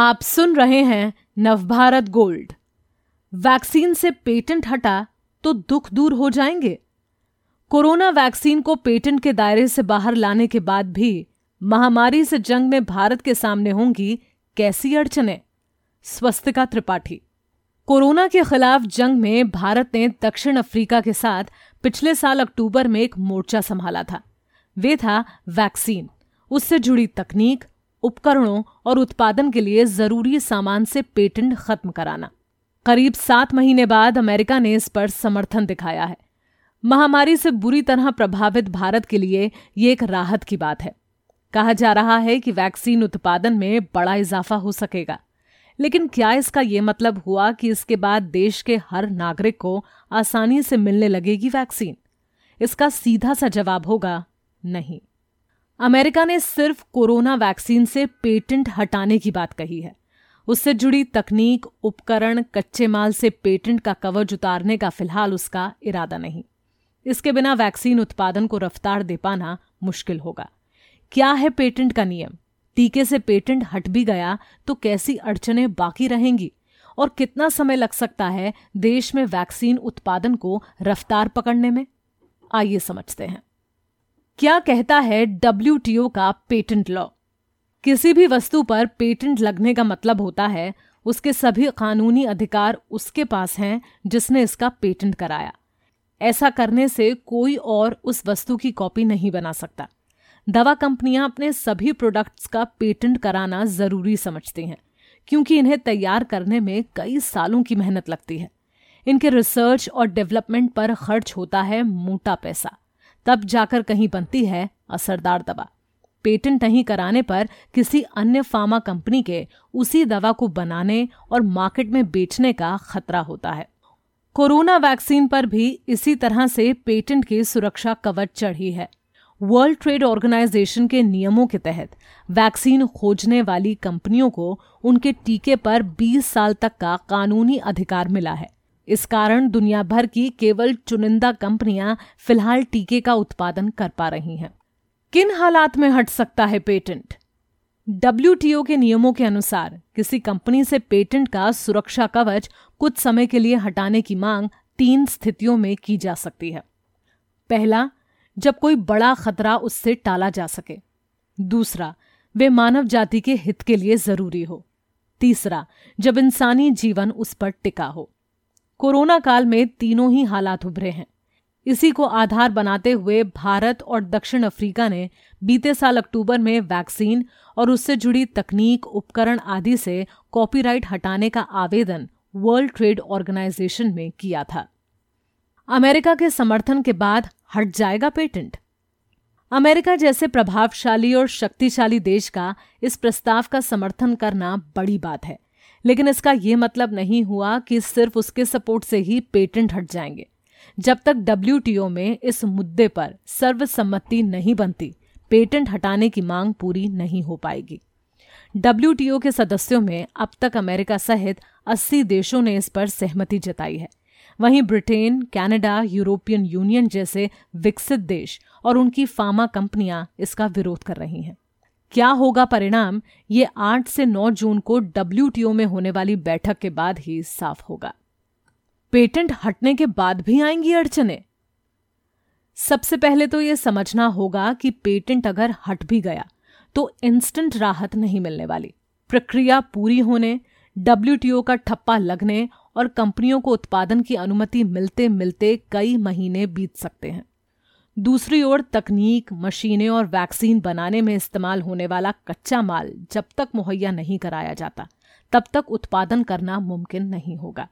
आप सुन रहे हैं नवभारत गोल्ड। वैक्सीन से पेटेंट हटा तो दुख दूर हो जाएँगे। कोरोना वैक्सीन को पेटेंट के दायरे से बाहर लाने के बाद भी महामारी से जंग में भारत के सामने होंगी कैसी अड़चने? स्वस्तिका त्रिपाठी। कोरोना के खिलाफ जंग में भारत ने दक्षिण अफ्रीका के साथ पिछले साल अक्टूबर में एक मोर्चा संभाला था। वे था वैक्सीन। उससे जुड़ी तकनीक उपकरणों और उत्पादन के लिए ज़रूरी सामान से पेटेंट खत्म कराना। करीब सात महीने बाद अमेरिका ने इस पर समर्थन दिखाया है। महामारी से बुरी तरह प्रभावित भारत के लिए ये एक राहत की बात है। कहा जा रहा है कि वैक्सीन उत्पादन में बड़ा इजाफा हो सकेगा। लेकिन क्या इसका यह मतलब हुआ कि इसके बाद देश के हर नागरिक को आसानी से मिलने लगेगी वैक्सीन? इसका सीधा सा जवाब होगा, नहीं। अमेरिका ने सिर्फ़ कोरोना वैक्सीन से पेटेंट हटाने की बात कही है। उससे जुड़ी तकनीक, उपकरण, कच्चे माल से पेटेंट का कवच उतारने का फ़िलहाल उसका इरादा नहीं। इसके बिना वैक्सीन उत्पादन को रफ्तार दे पाना मुश्किल होगा। क्या है पेटेंट का नियम? टीके से पेटेंट हट भी गया तो कैसी अड़चने बाकी रहेंगी? और कितना समय लग सकता है देश में वैक्सीन उत्पादन को रफ्तार पकड़ने में? आइए समझते हैं। क्या कहता है डब्ल्यू का पेटेंट लॉ किसी भी वस्तु पर पेटेंट लगने का मतलब होता है, उसके सभी कानूनी अधिकार उसके पास हैं जिसने इसका पेटेंट कराया। ऐसा करने से कोई और उस वस्तु की कॉपी नहीं बना सकता। दवा कंपनियाँ अपने सभी प्रोडक्ट्स का पेटेंट कराना ज़रूरी समझती हैं, क्योंकि इन्हें तैयार करने में कई सालों की मेहनत लगती है। इनके रिसर्च और डेवलपमेंट पर खर्च होता है मोटा पैसा। तब जाकर कहीं बनती है असरदार दवा। पेटेंट नहीं कराने पर किसी अन्य फार्मा कंपनी के उसी दवा को बनाने और मार्केट में बेचने का खतरा होता है। कोरोना वैक्सीन पर भी इसी तरह से पेटेंट की सुरक्षा कवच चढ़ी है। वर्ल्ड ट्रेड ऑर्गेनाइजेशन के नियमों के तहत वैक्सीन खोजने वाली कंपनियों को उनके टीके पर 20 साल तक का कानूनी अधिकार मिला है। इस कारण दुनिया भर की केवल चुनिंदा कंपनियाँ फ़िलहाल टीके का उत्पादन कर पा रही हैं। किन हालात में हट सकता है पेटेंट? डब्ल्यू के नियमों के अनुसार किसी कंपनी से पेटेंट का सुरक्षा कवच कुछ समय के लिए हटाने की मांग तीन स्थितियों में की जा सकती है। पहला, जब कोई बड़ा खतरा उससे टाला जा सके। दूसरा, वे मानव जाति के हित के लिए ज़रूरी हो। तीसरा, जब इंसानी जीवन उस पर टिका हो। कोरोना काल में तीनों ही हालात उभरे हैं। इसी को आधार बनाते हुए भारत और दक्षिण अफ्रीका ने बीते साल अक्टूबर में वैक्सीन और उससे जुड़ी तकनीक, उपकरण आदि से कॉपीराइट हटाने का आवेदन वर्ल्ड ट्रेड ऑर्गेनाइजेशन में किया था। अमेरिका के समर्थन के बाद हट जाएगा पेटेंट। अमेरिका जैसे प्रभावशाली और शक्तिशाली देश का इस प्रस्ताव का समर्थन करना बड़ी बात है। लेकिन इसका यह मतलब नहीं हुआ कि सिर्फ़ उसके सपोर्ट से ही पेटेंट हट जाएँगे। जब तक डब्ल्यू में इस मुद्दे पर सर्वसम्मति नहीं बनती, पेटेंट हटाने की मांग पूरी नहीं हो पाएगी। डब्ल्यू के सदस्यों में अब तक अमेरिका सहित 80 देशों ने इस पर सहमति जताई है। वहीं ब्रिटेन, कनाडा, यूरोपियन यूनियन जैसे विकसित देश और उनकी फार्मा कंपनियाँ इसका विरोध कर रही हैं। क्या होगा परिणाम? ये 8 से 9 जून को डब्ल्यूटीओ में होने वाली बैठक के बाद ही साफ़ होगा। पेटेंट हटने के बाद भी आएँगी अड़चने। सबसे पहले तो यह समझना होगा कि पेटेंट अगर हट भी गया तो इंस्टेंट राहत नहीं मिलने वाली। प्रक्रिया पूरी होने डब्ल्यूटीओ का ठप्पा लगने और कंपनियों को उत्पादन की अनुमति मिलते मिलते कई महीने बीत सकते हैं। दूसरी ओर तकनीक, मशीनें और वैक्सीन बनाने में इस्तेमाल होने वाला कच्चा माल जब तक मुहैया नहीं कराया जाता, तब तक उत्पादन करना मुमकिन नहीं होगा।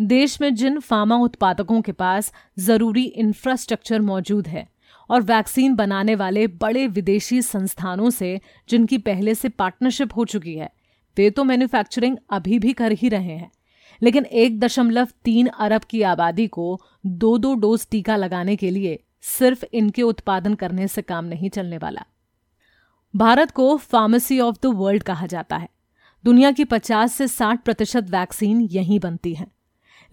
देश में जिन फार्मा उत्पादकों के पास ज़रूरी इंफ्रास्ट्रक्चर मौजूद है और वैक्सीन बनाने वाले बड़े विदेशी संस्थानों से, जिनकी पहले से पार्टनरशिप हो चुकी है, वे तो मैन्युफैक्चरिंग अभी भी कर ही रहे हैं। लेकिन एक दशमलव तीन अरब की आबादी को दो दो डोज टीका लगाने के लिए सिर्फ़ इनके उत्पादन करने से काम नहीं चलने वाला। भारत को फार्मेसी ऑफ़ द वर्ल्ड कहा जाता है। दुनिया की 50 से 60 प्रतिशत वैक्सीन यहीं बनती हैं।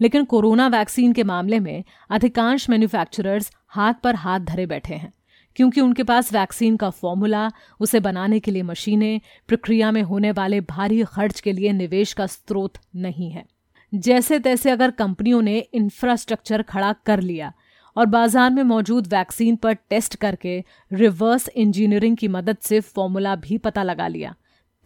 लेकिन कोरोना वैक्सीन के मामले में अधिकांश मैन्युफैक्चरर्स हाथ पर हाथ धरे बैठे हैं, क्योंकि उनके पास वैक्सीन का फॉर्मूला उसे बनाने के लिए मशीनें, प्रक्रिया में होने वाले भारी खर्च के लिए निवेश का स्रोत नहीं है। जैसे तैसे अगर कंपनियों ने इंफ्रास्ट्रक्चर खड़ा कर लिया और बाज़ार में मौजूद वैक्सीन पर टेस्ट करके रिवर्स इंजीनियरिंग की मदद से फॉर्मूला भी पता लगा लिया।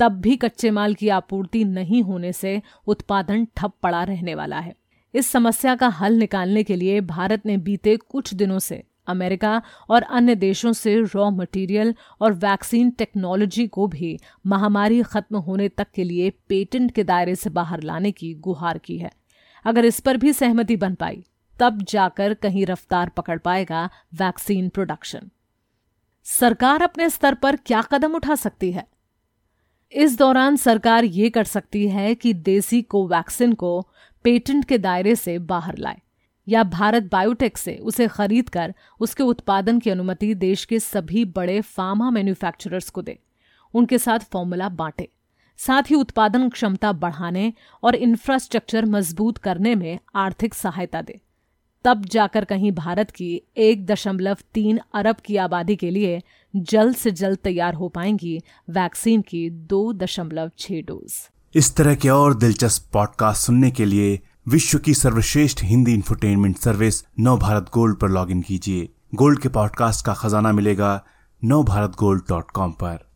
तब भी कच्चे माल की आपूर्ति नहीं होने से उत्पादन ठप पड़ा रहने वाला है। इस समस्या का हल निकालने के लिए भारत ने बीते कुछ दिनों से अमेरिका और अन्य देशों से रॉ मटेरियल और वैक्सीन टेक्नोलॉजी को भी महामारी खत्म होने तक के लिए पेटेंट के दायरे से बाहर लाने की गुहार की है। अगर इस पर भी सहमति बन पाई तब जाकर कहीं रफ्तार पकड़ पाएगा वैक्सीन प्रोडक्शन। सरकार अपने स्तर पर क्या कदम उठा सकती है? इस दौरान सरकार ये कर सकती है कि देसी कोवैक्सिन को पेटेंट के दायरे से बाहर लाए या भारत बायोटेक से उसे खरीद कर उसके उत्पादन की अनुमति देश के सभी बड़े फार्मा मैन्युफैक्चरर्स को दे। उनके साथ फॉर्मूला बांटे। साथ ही उत्पादन क्षमता बढ़ाने और इंफ्रास्ट्रक्चर मज़बूत करने में आर्थिक सहायता दे। तब जाकर कहीं भारत की एक दशमलव तीन अरब की आबादी के लिए जल्द से जल्द तैयार हो पाएँगी वैक्सीन की दो दशमलव छह डोज। इस तरह के और दिलचस्प पॉडकास्ट सुनने के लिए विश्व की सर्वश्रेष्ठ Hindi infotainment service Nav Bharat Gold पर लॉगिन कीजिए। गोल्ड के पॉडकास्ट का खजाना मिलेगा नव भारत गोल्ड डॉट कॉम पर।